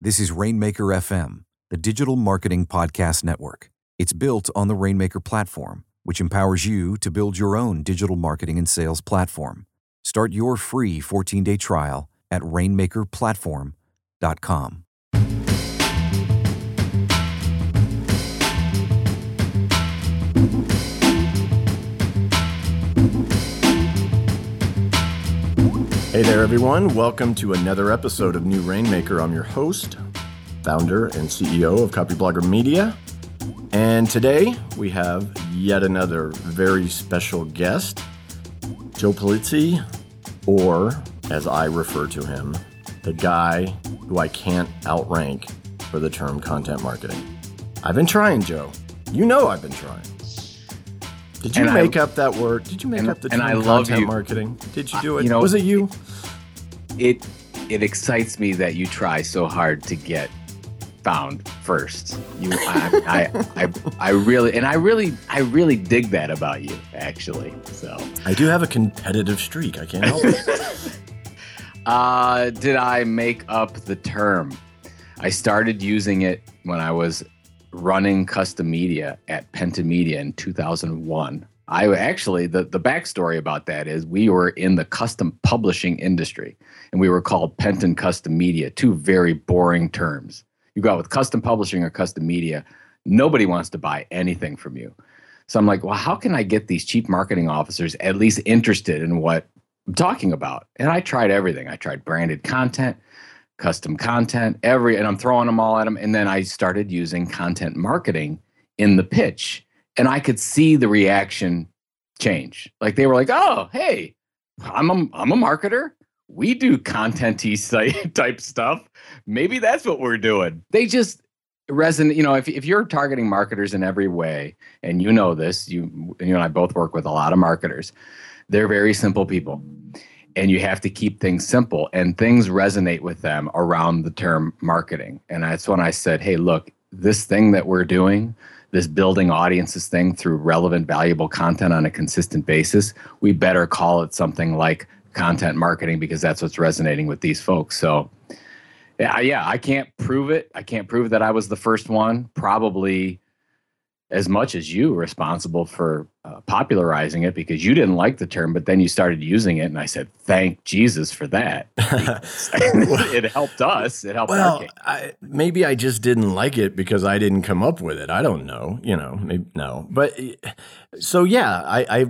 This is Rainmaker FM, the digital marketing podcast network. It's built on the Rainmaker platform, which empowers you to build your own digital marketing and sales platform. Start your free 14 day trial at rainmakerplatform.com. Hey there, everyone. Welcome to another episode of New Rainmaker. I'm your host, founder, and CEO of Copyblogger Media. And today we have yet another very special guest, Joe Pulizzi, or as I refer to him, the guy who I can't outrank for the term content marketing. I've been trying, Joe. You know I've been trying. Did you And make I- up that word? Did you make and- up the and term I love content you. marketing? Did you do it? you know, was it you? it it excites me that you try so hard to get found first. You, I, I, I, I really, and I really, I really dig that about you, actually. So, I do have a competitive streak. I can't help it. uh, did I make up the term? I started using it when I was running custom media at Penton Media in 2001. I actually the the backstory about that is we were in the custom publishing industry and we were called Penton Custom Media, two very boring terms. You go out with custom publishing or custom media, nobody wants to buy anything from you. So I'm like, well, how can I get these chief marketing officers at least interested in what I'm talking about? And I tried everything. I tried branded content, custom content, every, and I'm throwing them all at them. And then I started using content marketing in the pitch, and I could see the reaction change. Like they were like, "Oh, hey, I'm a, I'm a marketer. We do content-y type stuff. Maybe that's what we're doing." They just resonate. You know, if if you're targeting marketers in every way, and you know this, you you and I both work with a lot of marketers. They're very simple people and you have to keep things simple and things resonate with them around the term marketing. And that's when i said hey look this thing that we're doing this building audiences thing through relevant valuable content on a consistent basis we better call it something like content marketing because that's what's resonating with these folks. So yeah yeah i can't prove it. I can't prove that i was the first one. Probably as much as you responsible for uh, popularizing it because you didn't like the term, but then you started using it, and I said, "Thank Jesus for that." it helped us. It helped well. I, maybe I just didn't like it because I didn't come up with it. I don't know. You know, maybe no. But so yeah, I, I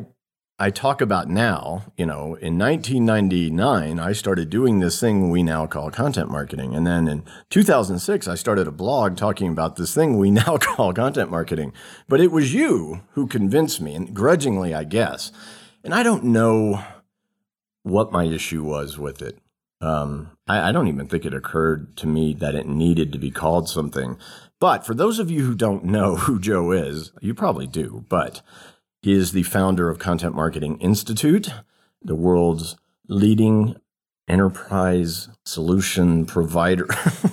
I talk about now. You know, in 1999, I started doing this thing we now call content marketing, and then in 2006, I started a blog talking about this thing we now call content marketing. But it was you who convinced me, and grudgingly, I guess. And I don't know what my issue was with it. Um, I, I don't even think it occurred to me that it needed to be called something. But for those of you who don't know who Joe is, you probably do, but he is the founder of Content Marketing Institute, the world's leading enterprise solution provider.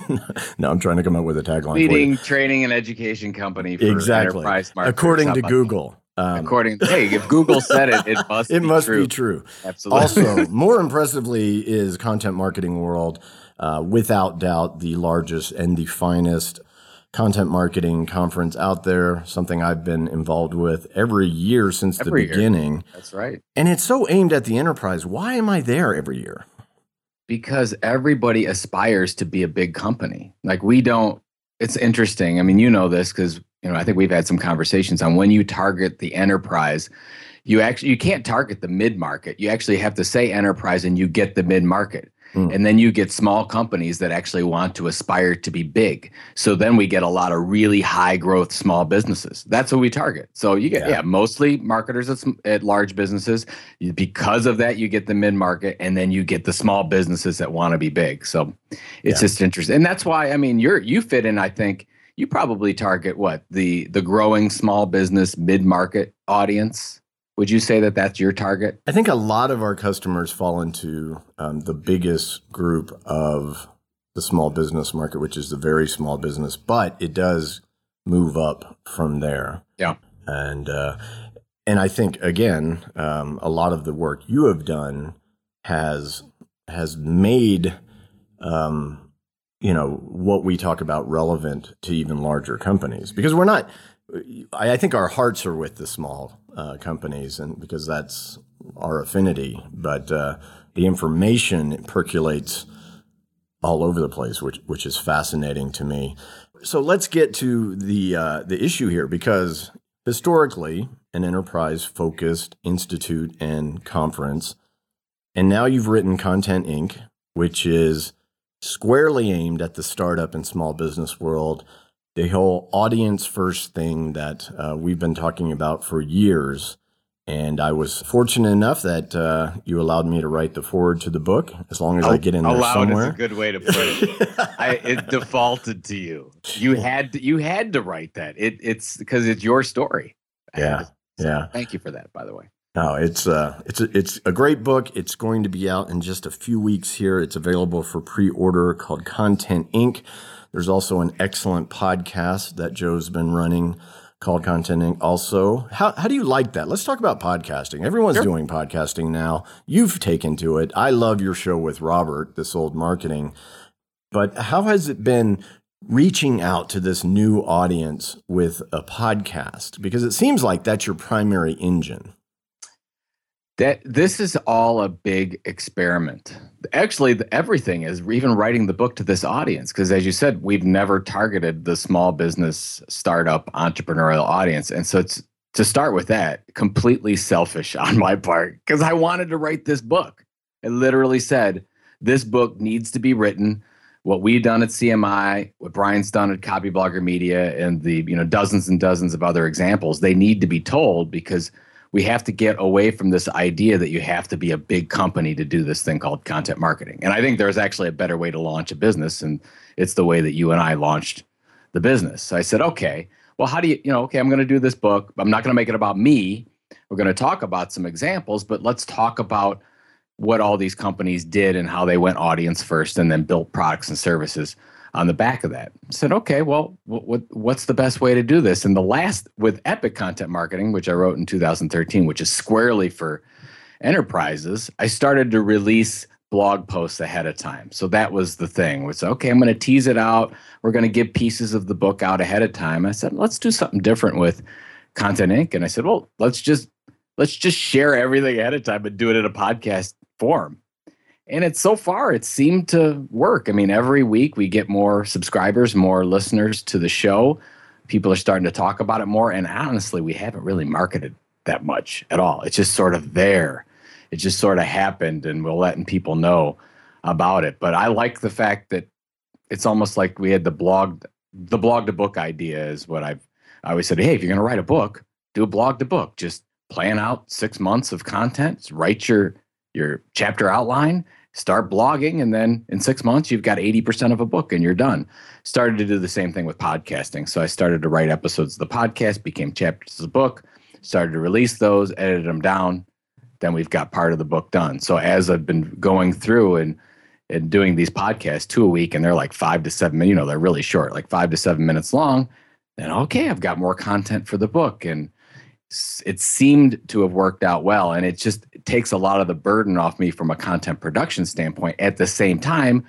no, I'm trying to come up with a tagline. leading training and education company for exactly, according to Google. Um, According, hey, if Google said it, it must. it be must true. be true. Absolutely. Also, more impressively, is Content Marketing World, uh, without doubt, the largest and the finest content marketing conference out there. Something I've been involved with every year since Every the year. beginning, that's right. and it's so aimed at the enterprise. Why am I there every year? because everybody aspires to be a big company. Like we don't. It's interesting. I mean, you know this because you know I think we've had some conversations on when you target the enterprise. You actually you can't target the mid market. You actually have to say enterprise, and you get the mid Hmm. And then you get small companies that actually want to aspire to be big. So then we get a lot of really high growth small businesses. That's what we target. So you get Yeah. yeah, mostly marketers at, at large businesses. Because of that, you get the mid market, and then you get the small businesses that want to be big. So it's Yeah. just interesting, and that's why I mean you're you fit in. I think you probably target what the the growing small business mid market audience. Would you say that that's your target? I think a lot of our customers fall into um, the biggest group of the small business market, which is the very small business, but it does move up from there. Yeah. And uh, and I think again, um, a lot of the work you have done has has made um, you know, what we talk about relevant to even larger companies because we're not. I, think our hearts are with the small uh, companies, and because that's our affinity. But uh, the information percolates all over the place, which which is fascinating to me. So let's get to the uh, the issue here because historically, an enterprise focused institute and conference, and now you've written Content Inc., which is squarely aimed at the startup and small business world. The whole audience first thing that uh, we've been talking about for years. And I was fortunate enough that uh, you allowed me to write the forward to the book, as long as I get in there allowed somewhere. is a good way to put it. I, it defaulted to you. You had to, you had to write that. It, it's because it's your story. Yeah, yeah. Thank you for that, by the way. No, it's uh, it's a, it's a great book. It's going to be out in just a few weeks here. It's available for pre-order called Content Inc. There's also an excellent podcast that Joe's been running called Content Inc. Also, how how do you like that? Let's talk about podcasting. Everyone's sure. doing podcasting now. You've taken to it. I love your show with Robert, this old marketing. But how has it been reaching out to this new audience with a podcast? Because it seems like that's your primary engine that this is all a big experiment. Actually everything is even writing the book to this audience because as you said we've never targeted the small business startup entrepreneurial audience. And so it's to start with that completely selfish on my part because i wanted to write this book. It literally said this book needs to be written. What we've done at cmi what brian's done at copyblogger media and the you know dozens and dozens of other examples they need to be told because we have to get away from this idea that you have to be a big company to do this thing called content marketing. And I think there's actually a better way to launch a business, and it's the way that you and I launched the business. So I said, okay, well, how do you, you know, okay, I'm going to do this book. I'm not going to make it about me. We're going to talk about some examples, but let's talk about what all these companies did and how they went audience first and then built products and services on the back of that. I said, okay, well, what, what, what's the best way to do this? And the last with Epic Content Marketing, which I wrote in 2013, which is squarely for enterprises, I started to release blog posts ahead of time. So that was the thing. Was okay, I'm going to tease it out. We're going to give pieces of the book out ahead of time. I said, let's do something different with Content Inc. And I said, well, let's just let's just share everything ahead of time and do it in a podcast form and it's so far it seemed to work. I mean every week we get more subscribers more listeners to the show. People are starting to talk about it more and honestly we haven't really marketed that much at all. It's just sort of there. It just sort of happened and we're letting people know about it. But i like the fact that it's almost like we had the blog the blog to book idea is what i've i always said hey if you're going to write a book do a blog to book. Just plan out six months of content. Write your your chapter outline start blogging and then in six months you've got 80% of a book and you're done. Started to do the same thing with podcasting. So i started to write episodes of the podcast became chapters of the book started to release those edited them down. Then we've got part of the book done. So as i've been going through and and doing these podcasts two a week and they're like five to seven you know they're really short like five to seven minutes long then okay i've got more content for the book. And it seemed to have worked out well. And it just takes a lot of the burden off me from a content production standpoint. At the same time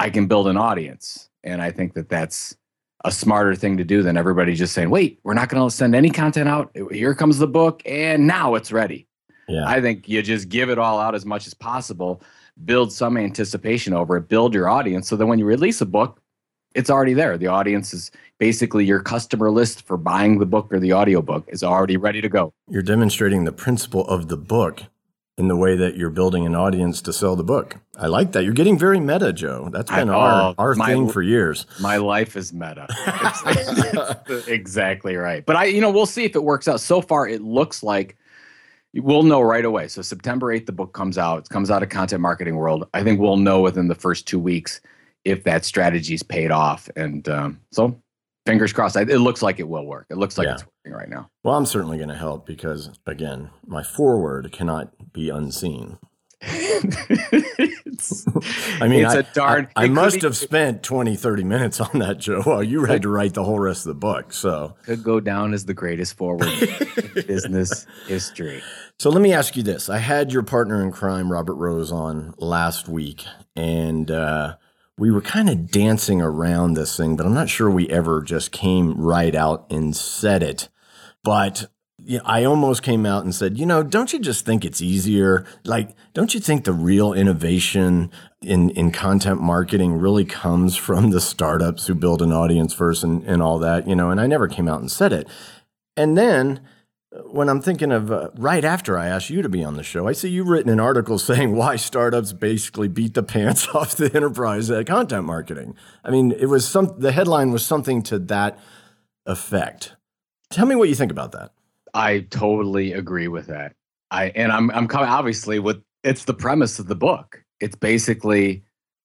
i can build an audience. And i think that that's a smarter thing to do than everybody just saying wait we're not going to send any content out. Here comes the book and now it's ready. Yeah. i think you just give it all out as much as possible build some anticipation over it build your audience so that when you release a book it's already there. The audience is basically your customer list for buying the book or the audiobook is already ready to go. You're demonstrating the principle of the book in the way that you're building an audience to sell the book. I like that. You're getting very meta, Joe. That's been I, our, our my, thing for years. My life is meta. exactly right. But I, you know, we'll see if it works out. So far, it looks like we'll know right away. So September 8th, the book comes out. It comes out of Content Marketing World. I think we'll know within the first two weeks if that strategy's paid off. And um, so fingers crossed. It looks like it will work. It looks like yeah. it's working right now. Well, I'm certainly going to help because, again, my forward cannot be unseen. I mean, it's I, a darn. I, I must be, have spent 20, 30 minutes on that, Joe, while you had to write the whole rest of the book. So could go down as the greatest forward in business history. So let me ask you this: I had your partner in crime, Robert Rose, on last week, and uh, we were kind of dancing around this thing, but I'm not sure we ever just came right out and said it. But you know, I almost came out and said, you know, don't you just think it's easier? Like, don't you think the real innovation in, in content marketing really comes from the startups who build an audience first and, and all that, you know? And I never came out and said it. And then when I'm thinking of uh, right after I asked you to be on the show, I see you've written an article saying why startups basically beat the pants off the enterprise at content marketing. I mean, it was some the headline was something to that effect. Tell me what you think about that. I totally agree with that. I and I'm I'm coming obviously with it's the premise of the book. It's basically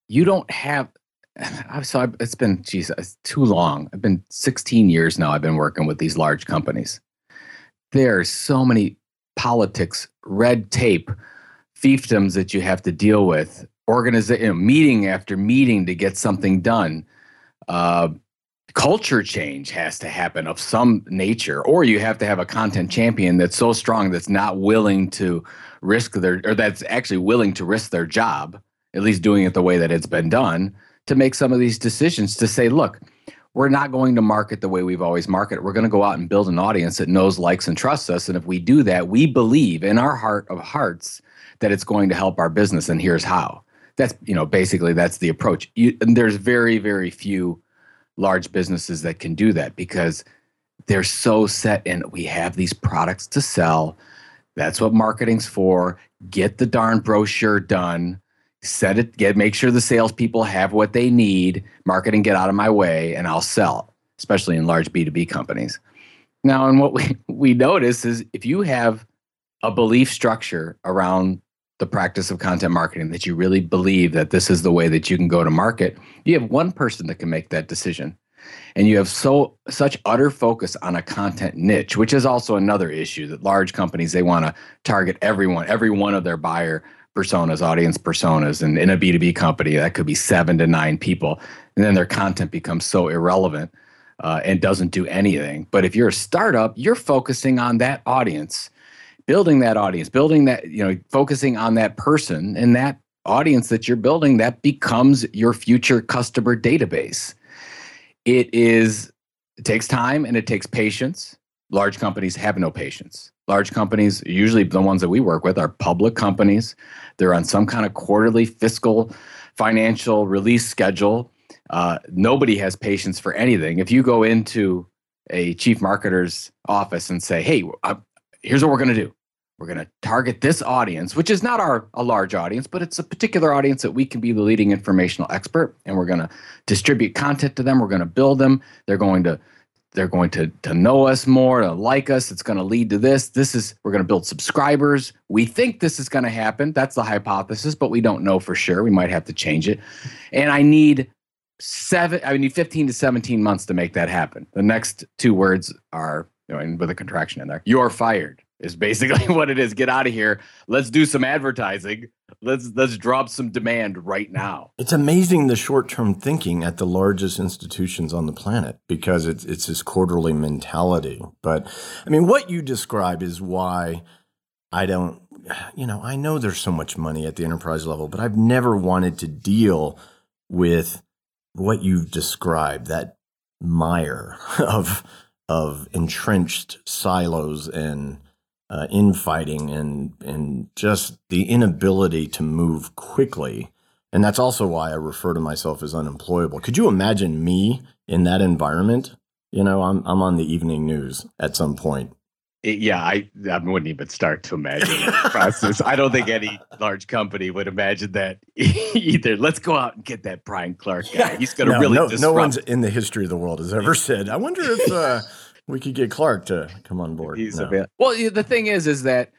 you don't have so I've, it's been geez, it's too long. I've been 16 years now. I've been working with these large companies, there are so many politics, red tape, fiefdoms that you have to deal with, organization, you know, meeting after meeting to get something done. Uh, culture change has to happen of some nature, or you have to have a content champion that's so strong that's not willing to risk their, or that's actually willing to risk their job, at least doing it the way that it's been done, to make some of these decisions to say, look, we're not going to market the way we've always marketed. We're going to go out and build an audience that knows, likes, and trusts us. And if we do that, we believe in our heart of hearts that it's going to help our business. And here's how. That's you know basically that's the approach. You, and there's very very few large businesses that can do that because they're so set in. We have these products to sell. That's what marketing's for. Get the darn brochure done set it, get make sure the salespeople have what they need, marketing get out of my way, and I'll sell, especially in large B2B companies. Now, and what we, we notice is if you have a belief structure around the practice of content marketing that you really believe that this is the way that you can go to market, you have one person that can make that decision. And you have so such utter focus on a content niche, which is also another issue that large companies they want to target everyone, every one of their buyer personas, audience personas, and in a B2B company, that could be seven to nine people. And then their content becomes so irrelevant uh, and doesn't do anything. But if you're a startup, you're focusing on that audience, building that audience, building that, you know, focusing on that person and that audience that you're building, that becomes your future customer database. It is, it takes time and it takes patience. Large companies have no patience. Large companies, usually the ones that we work with, are public companies. They're on some kind of quarterly fiscal financial release schedule. Uh, nobody has patience for anything. If you go into a chief marketer's office and say, "Hey, here's what we're going to do. We're going to target this audience, which is not our a large audience, but it's a particular audience that we can be the leading informational expert, and we're going to distribute content to them. We're going to build them. They're going to they're going to to know us more to like us. It's going to lead to this. This is we're going to build subscribers. We think this is going to happen. That's the hypothesis but we don't know for sure. We might have to change it. And i need seven i need 15 to 17 months to make that happen. The next two words are you know, with a contraction in there you're fired is basically what it is get out of here let's do some advertising let's let's drop some demand right now. It's amazing the short-term thinking at the largest institutions on the planet because it's it's this quarterly mentality. But I mean what you describe is why I don't you know, I know there's so much money at the enterprise level, but I've never wanted to deal with what you've described, that mire of of entrenched silos and uh, infighting and and just the inability to move quickly. And that's also why I refer to myself as unemployable. Could you imagine me in that environment? You know, I'm I'm on the evening news at some point. yeah, I I wouldn't even start to imagine that process. I don't think any large company would imagine that either. Let's go out and get that Brian Clark guy. He's going to no, really no, disrupt. no one's in the history of the world has ever said. I wonder if uh, we could get Clark to come on board. He's no. available. Well, the thing is, is that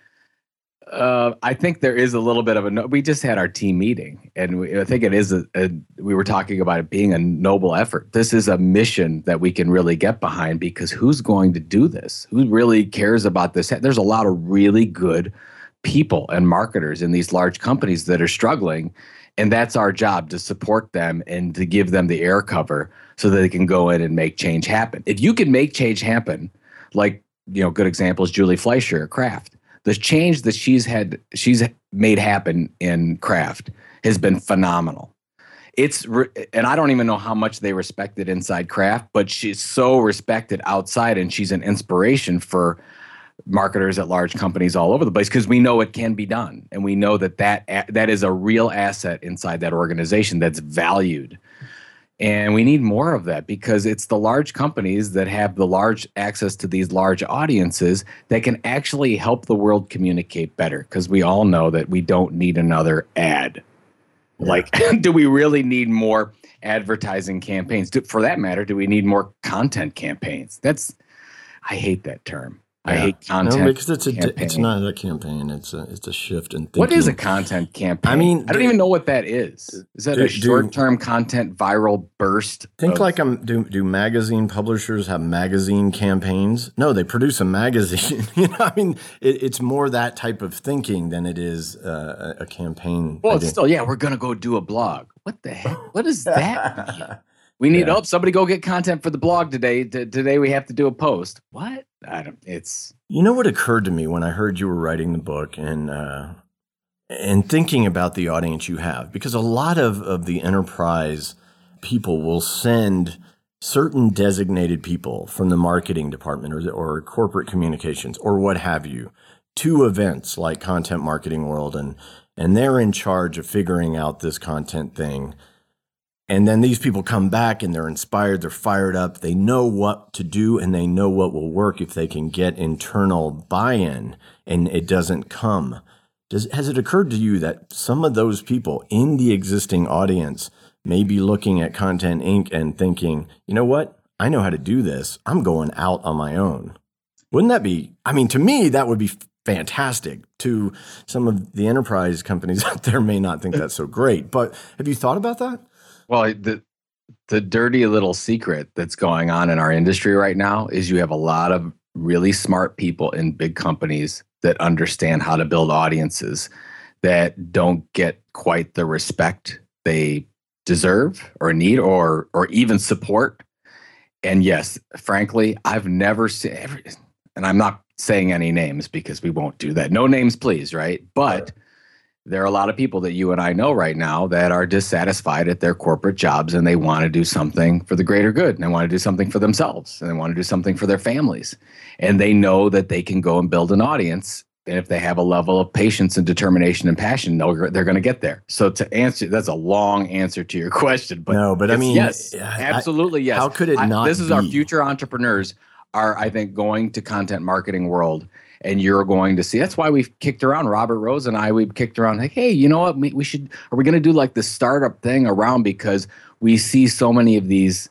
uh, I think there is a little bit of a. No- we just had our team meeting, and we, I think it is a, a. We were talking about it being a noble effort. This is a mission that we can really get behind because who's going to do this? Who really cares about this? There's a lot of really good people and marketers in these large companies that are struggling, and that's our job to support them and to give them the air cover so that they can go in and make change happen. If you can make change happen, like you know, good example is Julie Fleischer at Kraft. The change that she's had, she's made happen in Kraft has been phenomenal. it's re- and I don't even know how much they respect it inside Kraft, but she's so respected outside, and she's an inspiration for marketers at large companies all over the place because we know it can be done, and we know that that that is a real asset inside that organization that's valued. And we need more of that because it's the large companies that have the large access to these large audiences that can actually help the world communicate better. Because we all know that we don't need another ad. Yeah. Like, do we really need more advertising campaigns? Do, for that matter, do we need more content campaigns? That's, I hate that term. I hate content. No, because it's a it's not a campaign. It's a it's a shift in thinking. What is a content campaign? I mean, I don't even know what that is. Is that do, a short term content viral burst? Think of, like um, do do magazine publishers have magazine campaigns? No, they produce a magazine. you know, I mean, it, it's more that type of thinking than it is uh, a campaign. Well, it's still, yeah, we're gonna go do a blog. What the heck? What does that mean? We need yeah. oh somebody go get content for the blog today. T- today we have to do a post. What? I don't. It's you know what occurred to me when I heard you were writing the book and uh, and thinking about the audience you have because a lot of of the enterprise people will send certain designated people from the marketing department or, or corporate communications or what have you to events like content marketing world and and they're in charge of figuring out this content thing and then these people come back and they're inspired, they're fired up, they know what to do and they know what will work if they can get internal buy in and it doesn't come. Does, has it occurred to you that some of those people in the existing audience may be looking at Content Inc. and thinking, you know what? I know how to do this. I'm going out on my own. Wouldn't that be? I mean, to me, that would be fantastic. To some of the enterprise companies out there, may not think that's so great. But have you thought about that? Well, the the dirty little secret that's going on in our industry right now is you have a lot of really smart people in big companies that understand how to build audiences that don't get quite the respect they deserve or need or or even support. And yes, frankly, I've never seen and I'm not saying any names because we won't do that. No names please, right? But there are a lot of people that you and I know right now that are dissatisfied at their corporate jobs and they want to do something for the greater good and they want to do something for themselves and they want to do something for their families. And they know that they can go and build an audience. And if they have a level of patience and determination and passion, they're, they're going to get there. So to answer, that's a long answer to your question. But no, but I mean, yes, absolutely, yes. How could it not? I, this is be? our future entrepreneurs are, I think, going to content marketing world and you're going to see. That's why we've kicked around. Robert Rose and I, we've kicked around like, hey, you know what? We, we should. Are we going to do like the startup thing around because we see so many of these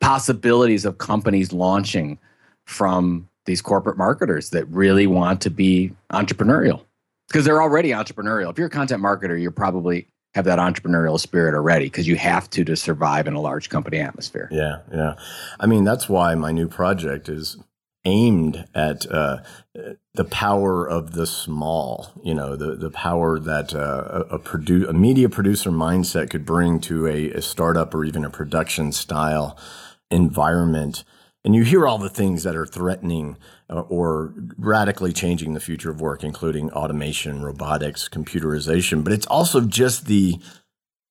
possibilities of companies launching from these corporate marketers that really want to be entrepreneurial because they're already entrepreneurial. If you're a content marketer, you're probably have that entrepreneurial spirit already because you have to to survive in a large company atmosphere. Yeah, yeah. I mean, that's why my new project is aimed at uh, the power of the small, you know, the, the power that uh, a, a, produ- a media producer mindset could bring to a, a startup or even a production style environment. And you hear all the things that are threatening uh, or radically changing the future of work, including automation, robotics, computerization. But it's also just the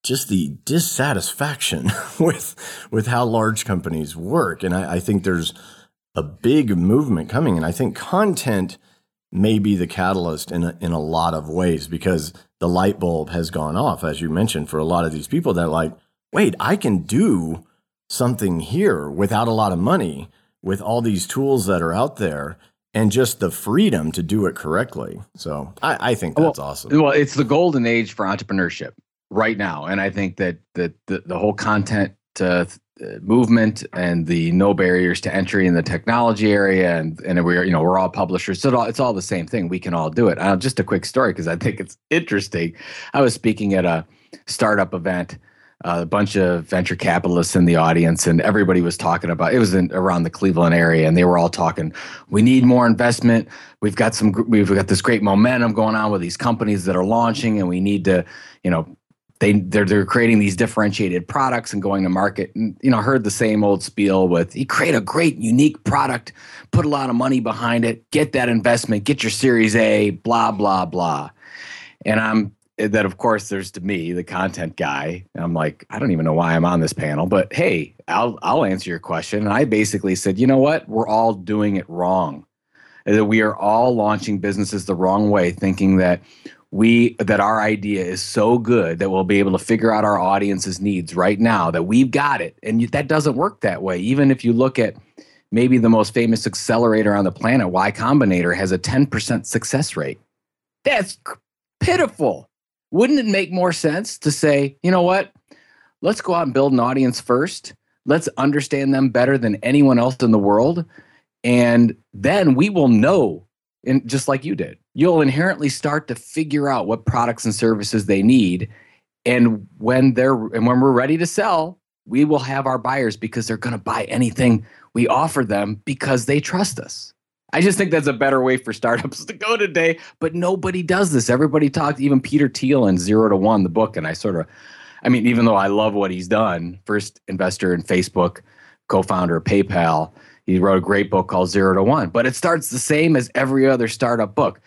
just the dissatisfaction with with how large companies work. And I, I think there's a big movement coming. And I think content may be the catalyst in a, in a lot of ways because the light bulb has gone off, as you mentioned, for a lot of these people that are like, wait, I can do something here without a lot of money with all these tools that are out there and just the freedom to do it correctly. So I, I think that's well, awesome. Well, it's the golden age for entrepreneurship right now. And I think that, that the, the whole content uh, movement and the no barriers to entry in the technology area and and we're you know we're all publishers so it's all, it's all the same thing. We can all do it. Uh, just a quick story because i think it's interesting. I was speaking at a startup event uh, a bunch of venture capitalists in the audience and everybody was talking about it was in, around the cleveland area and they were all talking we need more investment. We've got some we've got this great momentum going on with these companies that are launching and we need to you know they they're, they're creating these differentiated products and going to market. And you know heard the same old spiel with you create a great unique product put a lot of money behind it get that investment get your series a blah blah blah. And i'm that of course there's to me the content guy and i'm like i don't even know why i'm on this panel but hey i'll i'll answer your question. And i basically said you know what? We're all doing it wrong. That we are all launching businesses the wrong way thinking that we that our idea is so good that we'll be able to figure out our audience's needs right now that we've got it. And that doesn't work that way. Even if you look at maybe the most famous accelerator on the planet y combinator has a 10% success rate. That's pitiful. Wouldn't it make more sense to say you know what? Let's go out and build an audience first. Let's understand them better than anyone else in the world and then we will know and just like you did you'll inherently start to figure out what products and services they need. And when they're and when we're ready to sell we will have our buyers because they're going to buy anything we offer them because they trust us. I just think that's a better way for startups to go today but nobody does this. Everybody talks even peter thiel in zero to one the book and i sort of i mean even though i love what he's done first investor in facebook co-founder of paypal he wrote a great book called Zero to One, but it starts the same as every other startup book.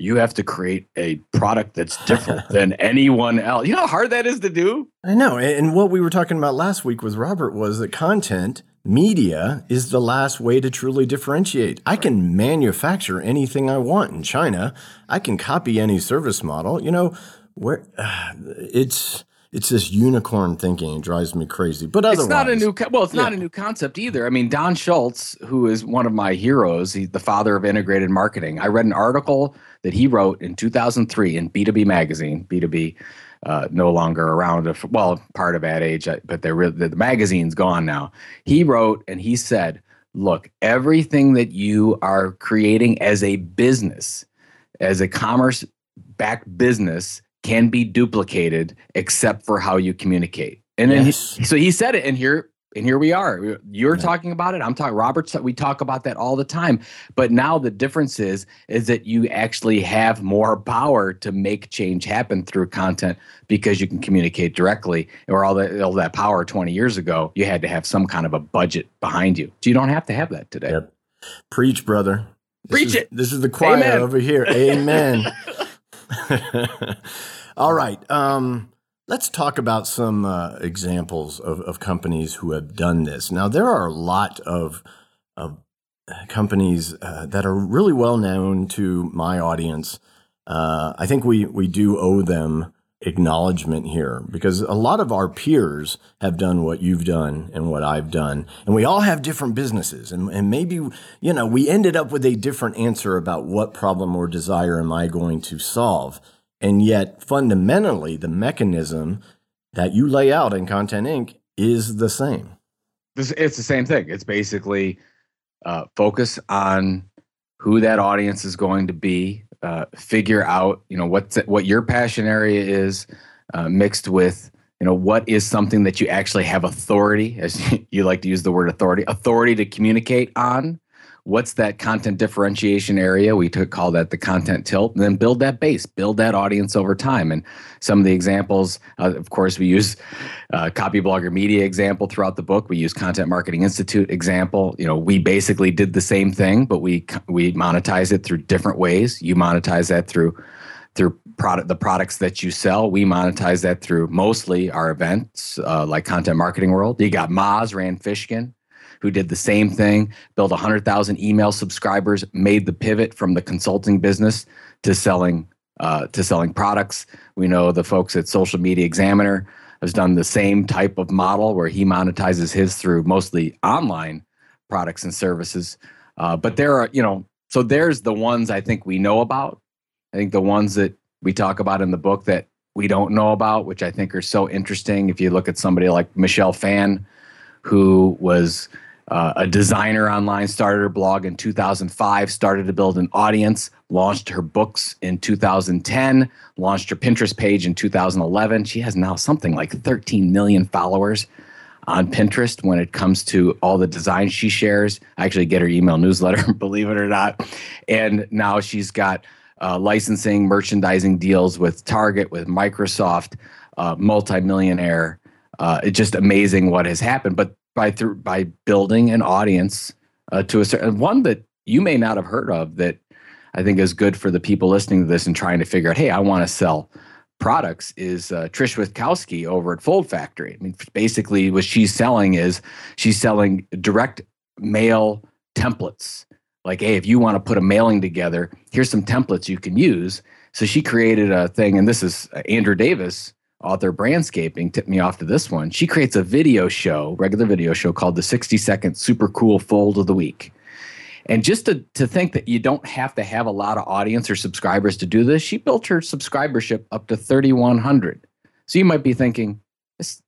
You have to create a product that's different than anyone else. You know how hard that is to do? I know. And what we were talking about last week with Robert was that content media is the last way to truly differentiate. I can manufacture anything I want in China. I can copy any service model. You know, where uh, it's it's this unicorn thinking. It drives me crazy. But otherwise, it's not a new. Well, it's yeah. not a new concept either. I mean, Don Schultz, who is one of my heroes, he's the father of integrated marketing. I read an article that he wrote in 2003 in B2B magazine. B2B. Uh, no longer around. Well, part of Ad Age, but they're the magazine's gone now. He wrote and he said, "Look, everything that you are creating as a business, as a commerce backed business, can be duplicated except for how you communicate. And then yes. he, so he said it, and here and here we are. You're yeah. talking about it. I'm talking. Robert. We talk about that all the time. But now the difference is is that you actually have more power to make change happen through content because you can communicate directly. Or all that all that power 20 years ago, you had to have some kind of a budget behind you. So you don't have to have that today. Yep. Preach, brother. This Preach is, it. This is the choir Amen. over here. Amen. All right. Um, let's talk about some uh, examples of, of companies who have done this. Now, there are a lot of, of companies uh, that are really well known to my audience. Uh, I think we, we do owe them acknowledgement here because a lot of our peers have done what you've done and what I've done. And we all have different businesses. And, and maybe, you know, we ended up with a different answer about what problem or desire am I going to solve. And yet, fundamentally, the mechanism that you lay out in Content Inc. is the same. It's the same thing. It's basically uh, focus on who that audience is going to be, uh, figure out you know what's what your passion area is, uh, mixed with you know what is something that you actually have authority, as you like to use the word authority, authority to communicate on, what's that content differentiation area? We took call that the content tilt and then build that base build that audience over time. And some of the examples uh, of course we use uh, Copyblogger Media example throughout the book. We use content marketing institute example. You know we basically did the same thing but we we monetize it through different ways. You monetize that through through product the products that you sell. We monetize that through mostly our events uh, like content marketing world. You got Moz Rand Fishkin who did the same thing, built 100,000 email subscribers, made the pivot from the consulting business to selling uh, to selling products. We know the folks at Social Media Examiner has done the same type of model where he monetizes his through mostly online products and services. Uh, but there are, you know, so there's the ones I think we know about. I think the ones that we talk about in the book that we don't know about, which I think are so interesting. If you look at somebody like Michelle Phan, who was uh, a designer online, started her blog in 2005, started to build an audience, launched her books in 2010, launched her Pinterest page in 2011. She has now something like 13 million followers on Pinterest when it comes to all the designs she shares. I actually get her email newsletter, believe it or not. And now she's got uh, licensing, merchandising deals with Target, with Microsoft, uh, multimillionaire. Uh, it's just amazing what has happened. But by through by building an audience uh, to a certain one that you may not have heard of that I think is good for the people listening to this and trying to figure out, hey, I want to sell products is uh, Trish Witkowski over at Fold Factory. I mean, basically, what she's selling is she's selling direct mail templates. Like, hey, if you want to put a mailing together, here's some templates you can use. So she created a thing, and this is uh, Andrew Davis, author Brandscaping, tipped me off to this one. She creates a video show, regular video show called the 60 Second Super Cool Fold of the Week. And just to, to think that you don't have to have a lot of audience or subscribers to do this, she built her subscribership up to 3,100. So you might be thinking,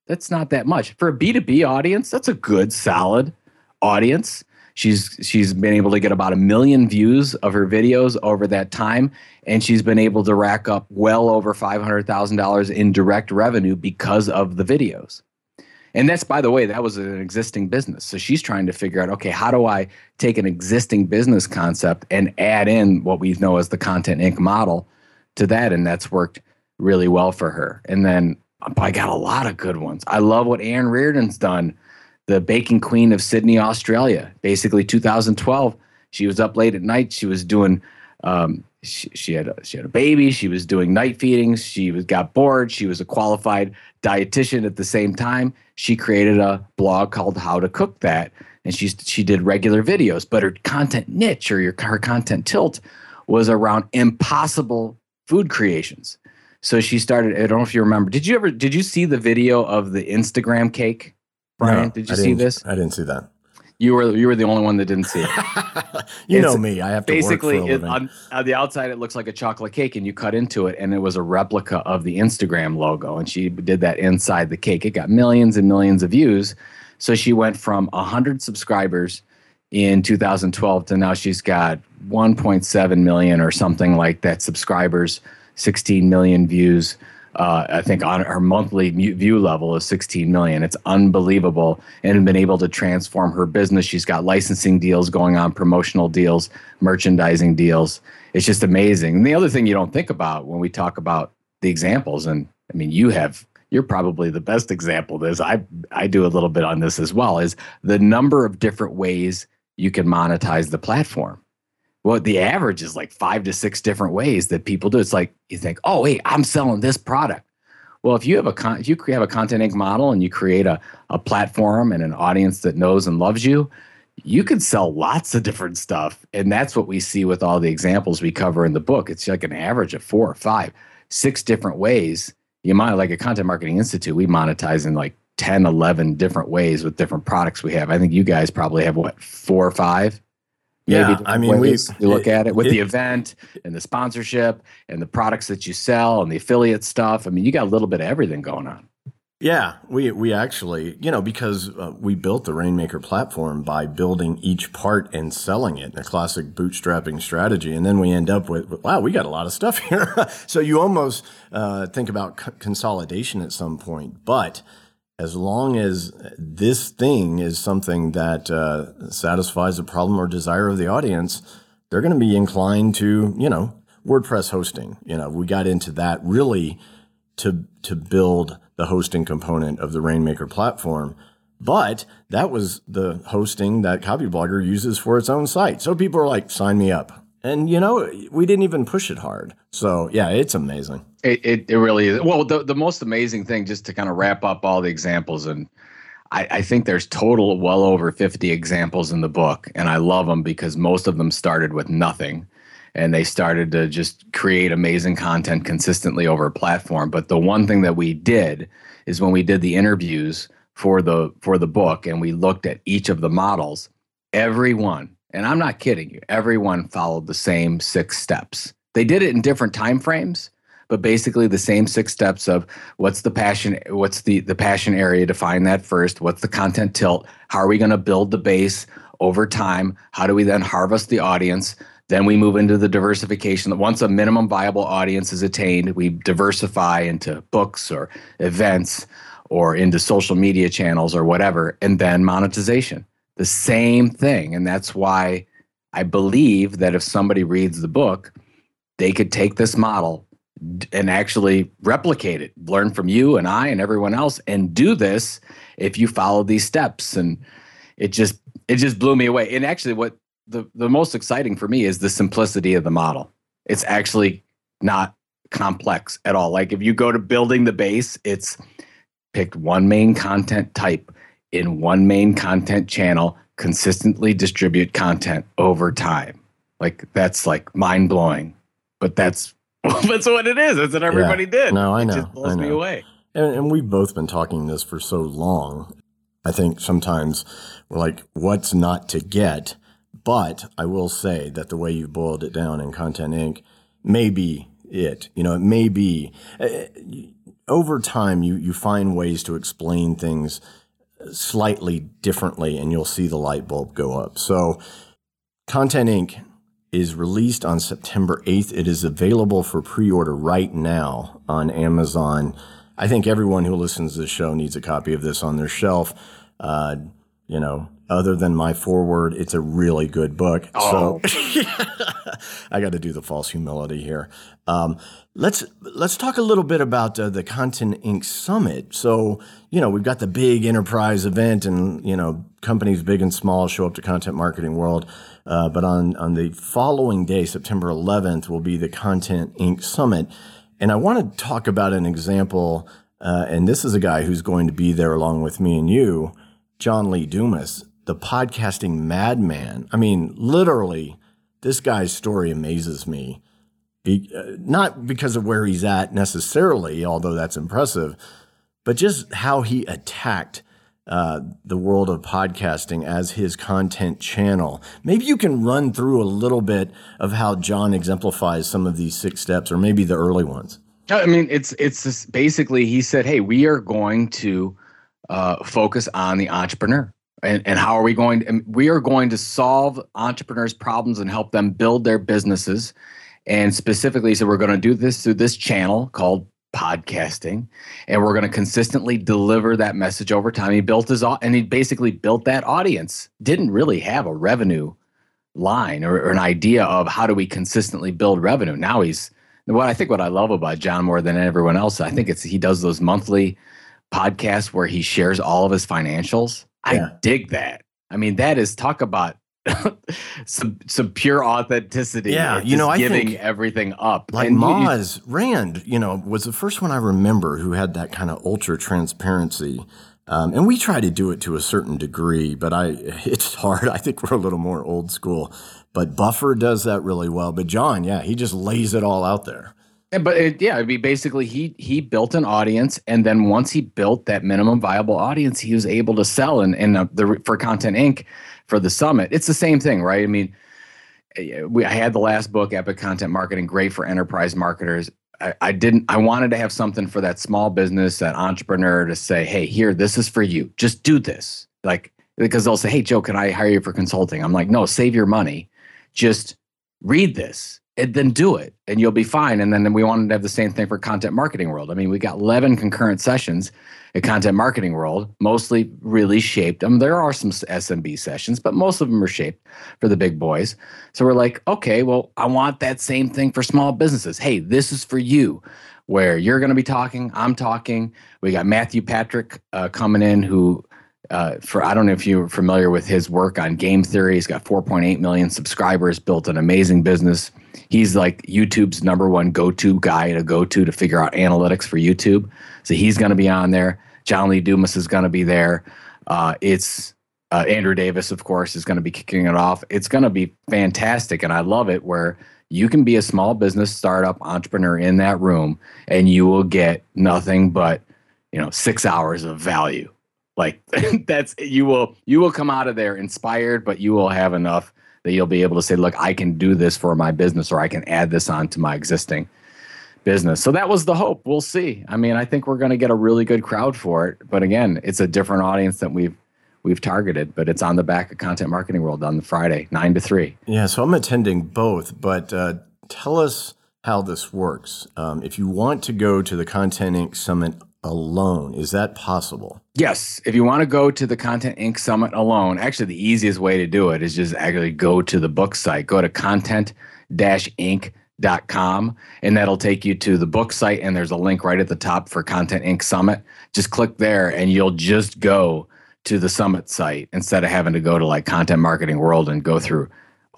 that's not that much. For a B2B audience, that's a good, solid audience. She's she's been able to get about a million views of her videos over that time, and she's been able to rack up well over five hundred thousand dollars in direct revenue because of the videos. And that's by the way, that was an existing business. So she's trying to figure out, okay, how do I take an existing business concept and add in what we know as the Content Inc. model to that, and that's worked really well for her. And then I got a lot of good ones. I love what Ann Reardon's done the baking queen of Sydney, Australia. Basically, 2012, she was up late at night. She was doing. Um, she, she had a, she had a baby. She was doing night feedings. She was got bored. She was a qualified dietitian at the same time. She created a blog called How to Cook That, and she she did regular videos. But her content niche or your her content tilt was around impossible food creations. So she started. I don't know if you remember. Did you ever? Did you see the video of the Instagram cake? Brian, no, did you see this? I didn't see that. You were you were the only one that didn't see it. you it's, know me. I have to basically it, on, on, the outside it looks like a chocolate cake, and you cut into it, and it was a replica of the Instagram logo. And she did that inside the cake. It got millions and millions of views. So she went from hundred subscribers in 2012 to now she's got 1.7 million or something like that subscribers, 16 million views uh, I think on her monthly view level is 16 million. It's unbelievable, and been able to transform her business. She's got licensing deals going on, promotional deals, merchandising deals. It's just amazing. And the other thing you don't think about when we talk about the examples, and I mean, you have you're probably the best example of this. I I do a little bit on this as well. Is the number of different ways you can monetize the platform well, the average is like five to six different ways that people do. It's like you think, oh, wait, I'm selling this product. Well, if you have a con- if you have a Content Inc. model and you create a, a platform and an audience that knows and loves you, you can sell lots of different stuff. And that's what we see with all the examples we cover in the book. It's like an average of four or five, six different ways. You might like a Content Marketing Institute, we monetize in like 10, 11 different ways with different products we have. I think you guys probably have what, four or five? Yeah, I mean, we you look at it with it, the event and the sponsorship and the products that you sell and the affiliate stuff. I mean, you got a little bit of everything going on. Yeah, we we actually, you know, because uh, we built the Rainmaker platform by building each part and selling it, a classic bootstrapping strategy, and then we end up with, wow, we got a lot of stuff here. so you almost uh, think about c- consolidation at some point, but as long as this thing is something that uh, satisfies a problem or desire of the audience, they're going to be inclined to, you know, WordPress hosting. You know, we got into that really to to build the hosting component of the Rainmaker platform. But that was the hosting that Copyblogger uses for its own site. So people are like, sign me up. And you know, we didn't even push it hard. So yeah, it's amazing. It it, it really is. Well, the the most amazing thing, just to kind of wrap up all the examples, and I, I think there's total well over 50 examples in the book, and I love them because most of them started with nothing. And they started to just create amazing content consistently over a platform. But the one thing that we did is when we did the interviews for the for the book and we looked at each of the models, everyone and I'm not kidding you, everyone followed the same six steps. They did it in different time frames, but basically the same six steps of what's the passion, what's the the passion area, define that first, what's the content tilt, how are we going to build the base over time, how do we then harvest the audience, then we move into the diversification. Once a minimum viable audience is attained, we diversify into books or events or into social media channels or whatever, and then monetization the same thing. And that's why I believe that if somebody reads the book, they could take this model and actually replicate it, learn from you and I and everyone else, and do this if you follow these steps. And it just it just blew me away. And actually, what the the most exciting for me is the simplicity of the model. It's actually not complex at all. Like if you go to building the base, it's picked one main content type in one main content channel, consistently distribute content over time. Like that's like mind blowing, but that's that's what it is. That's what everybody yeah. did. No, I know. It just blows me away. And, and we've both been talking this for so long. I think sometimes we're like, what's not to get? But I will say that the way you boiled it down in Content Inc. may be it. You know, it may be uh, over time you you find ways to explain things slightly differently, and you'll see the light bulb go up. So, Content Inc. is released on September 8th. It is available for pre order right now on Amazon. I think everyone who listens to the show needs a copy of this on their shelf. Uh, you know, other than my foreword, it's a really good book. Oh. So I got to do the false humility here. Um, let's let's talk a little bit about uh, the Content Inc. Summit. So you know we've got the big enterprise event, and you know companies big and small show up to Content Marketing World. Uh, but on on the following day, September 11th, will be the Content Inc. Summit, and I want to talk about an example. Uh, and this is a guy who's going to be there along with me and you, John Lee Dumas the podcasting madman. I mean, literally, this guy's story amazes me. Be, uh, not because of where he's at necessarily, although that's impressive, but just how he attacked uh, the world of podcasting as his content channel. Maybe you can run through a little bit of how John exemplifies some of these six steps, or maybe the early ones. I mean, it's it's basically he said, "Hey, we are going to uh, focus on the entrepreneur." and, and how are we going to, we are going to solve entrepreneurs problems and help them build their businesses and specifically so we're going to do this through this channel called podcasting and we're going to consistently deliver that message over time he built his and he basically built that audience didn't really have a revenue line or, or an idea of how do we consistently build revenue now he's what i think what i love about john more than everyone else i think it's he does those monthly podcasts where he shares all of his financials yeah. I dig that. I mean, that is talk about some some pure authenticity. Yeah, you know, I giving think everything up. Like and Moz you, Rand, you know, was the first one I remember who had that kind of ultra transparency. Um, and we try to do it to a certain degree, but I it's hard. I think we're a little more old school. But Buffer does that really well. But John, yeah, he just lays it all out there. But it, yeah, I mean, basically, he he built an audience, and then once he built that minimum viable audience, he was able to sell. And and uh, the for Content Inc. for the summit, it's the same thing, right? I mean, eh, we I had the last book, Epic Content Marketing, great for enterprise marketers. I, I didn't. I wanted to have something for that small business, that entrepreneur, to say, "Hey, here, this is for you. Just do this." Like because they'll say, "Hey, Joe, can I hire you for consulting?" I'm like, "No, save your money. Just read this and then do it and you'll be fine. And then we wanted to have the same thing for content marketing world. I mean, we got 11 concurrent sessions content marketing world, mostly really shaped. I mean, there are some SMB sessions, but most of them are shaped for the big boys. So we're like, okay, well, I want that same thing for small businesses. Hey, this is for you where you're going to be talking, I'm talking. We got Matthew Patrick uh, coming in who uh, for I don't know if you're familiar with his work on game theory. He's got 4.8 million subscribers, built an amazing business. He's like YouTube's number one go-to guy to go to to figure out analytics for YouTube. So he's going to be on there. John Lee Dumas is going to be there. Uh, it's uh, Andrew Davis, of course, is going to be kicking it off. It's going to be fantastic, and I love it where you can be a small business startup entrepreneur in that room, and you will get nothing but you know six hours of value like that's you will you will come out of there inspired, but you will have enough that you'll be able to say, look, I can do this for my business or I can add this on to my existing business. So that was the hope. We'll see. I mean, I think we're going to get a really good crowd for it. But again, it's a different audience that we've we've targeted, but it's on the back of Content Marketing World on the Friday, 9 to 3. Yeah, so I'm attending both, but uh, tell us how this works. Um, if you want to go to the Content Inc. Summit alone. Is that possible? Yes. If you want to go to the Content Inc. Summit alone, actually, the easiest way to do it is just actually go to the book site, go to content inc.com, and that'll take you to the book site. And there's a link right at the top for Content Inc. Summit. Just click there, and you'll just go to the summit site instead of having to go to like Content Marketing World and go through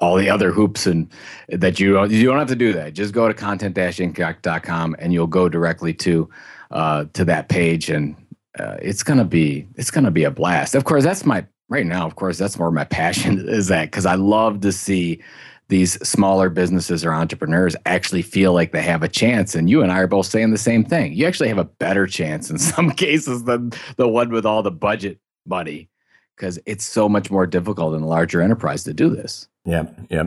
all the other hoops and that you you don't have to do that. Just go to content-inc.com and you'll go directly to uh, to that page and uh, it's gonna be it's gonna be a blast. Of course, that's my right now. Of course, that's more my passion is that because I love to see these smaller businesses or entrepreneurs actually feel like they have a chance. And you and I are both saying the same thing. You actually have a better chance in some cases than the one with all the budget money because it's so much more difficult in a larger enterprise to do this. Yeah, yeah.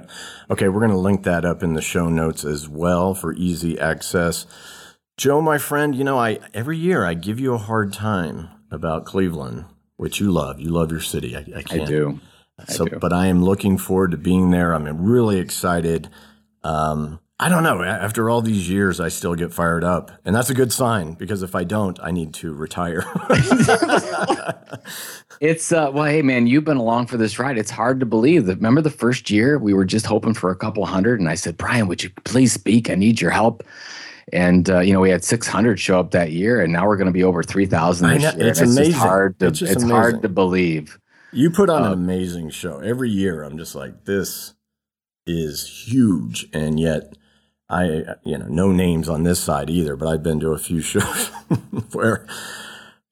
Okay, we're going to link that up in the show notes as well for easy access. Joe, my friend, you know, I every year I give you a hard time about Cleveland, which you love. You love your city. I, I can't. I do. So, I do. but I am looking forward to being there. I'm really excited. Um, I don't know. After all these years, I still get fired up, and that's a good sign because if I don't, I need to retire. it's uh, well, hey man, you've been along for this ride. It's hard to believe that. Remember the first year we were just hoping for a couple hundred, and I said, Brian, would you please speak? I need your help. And uh, you know, we had 600 show up that year, and now we're going to be over 3,000 this year. It's, amazing. hard to, it's, it's hard to believe. You put on an um, amazing show every year. I'm just like, this is huge, and yet I, you know, no names on this side either, but I've been to a few shows where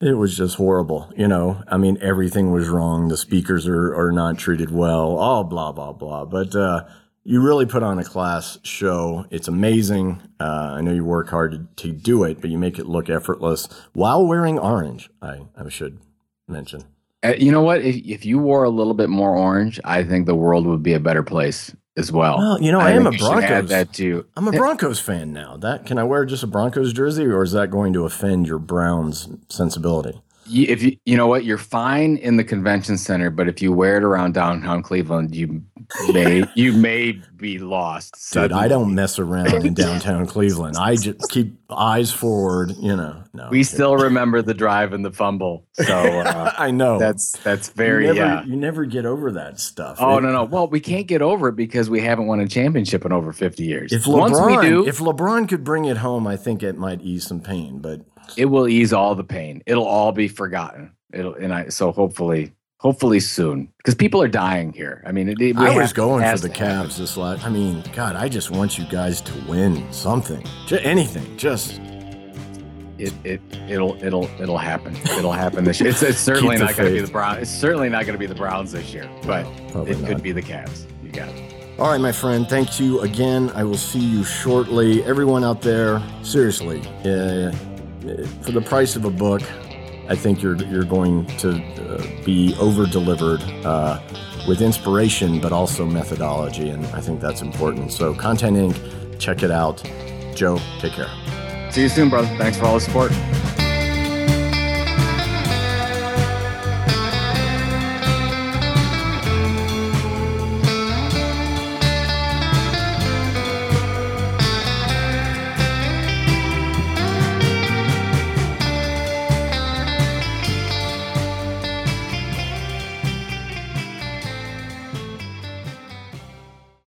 it was just horrible. You know, I mean, everything was wrong. The speakers are, are not treated well, all blah, blah, blah. But, uh, you really put on a class show. It's amazing. Uh, I know you work hard to, to, do it, but you make it look effortless while wearing orange. I, I should mention. Uh, you know what? If, if you wore a little bit more orange, I think the world would be a better place as well. Well, you know, I, I am a Broncos. That too. I'm a Broncos fan now. That can I wear just a Broncos jersey, or is that going to offend your Browns sensibility? If you you know what you're fine in the convention center but if you wear it around downtown cleveland you may you may be lost dude i don't mess around in downtown cleveland. I just keep eyes forward you know. No we still remember the drive and the fumble so uh, i know. that's that's very you never, yeah. you never get over that stuff. Oh it, no no. Well we can't get over it because we haven't won a championship in over 50 years. If lebron Once we do, if lebron could bring it home i think it might ease some pain but it will ease all the pain. It'll all be forgotten. It'll and I so hopefully hopefully soon because people are dying here. I mean, it, I was going for the Cavs this last. I mean, God, I just want you guys to win something, just anything, just. It, it it'll it'll it'll happen. It'll happen this year. It's, it's certainly not going to be the Browns. It's certainly not going to be the Browns this year, but it not. could be the Cavs. You got it. All right, my friend. Thank you again. I will see you shortly. Everyone out there, seriously, uh, for the price of a book, I think you're you're going to uh, be over delivered uh, with inspiration, but also methodology, and I think that's important. So, Content Inc. Check it out. Joe, take care. See you soon, brother. Thanks for all the support.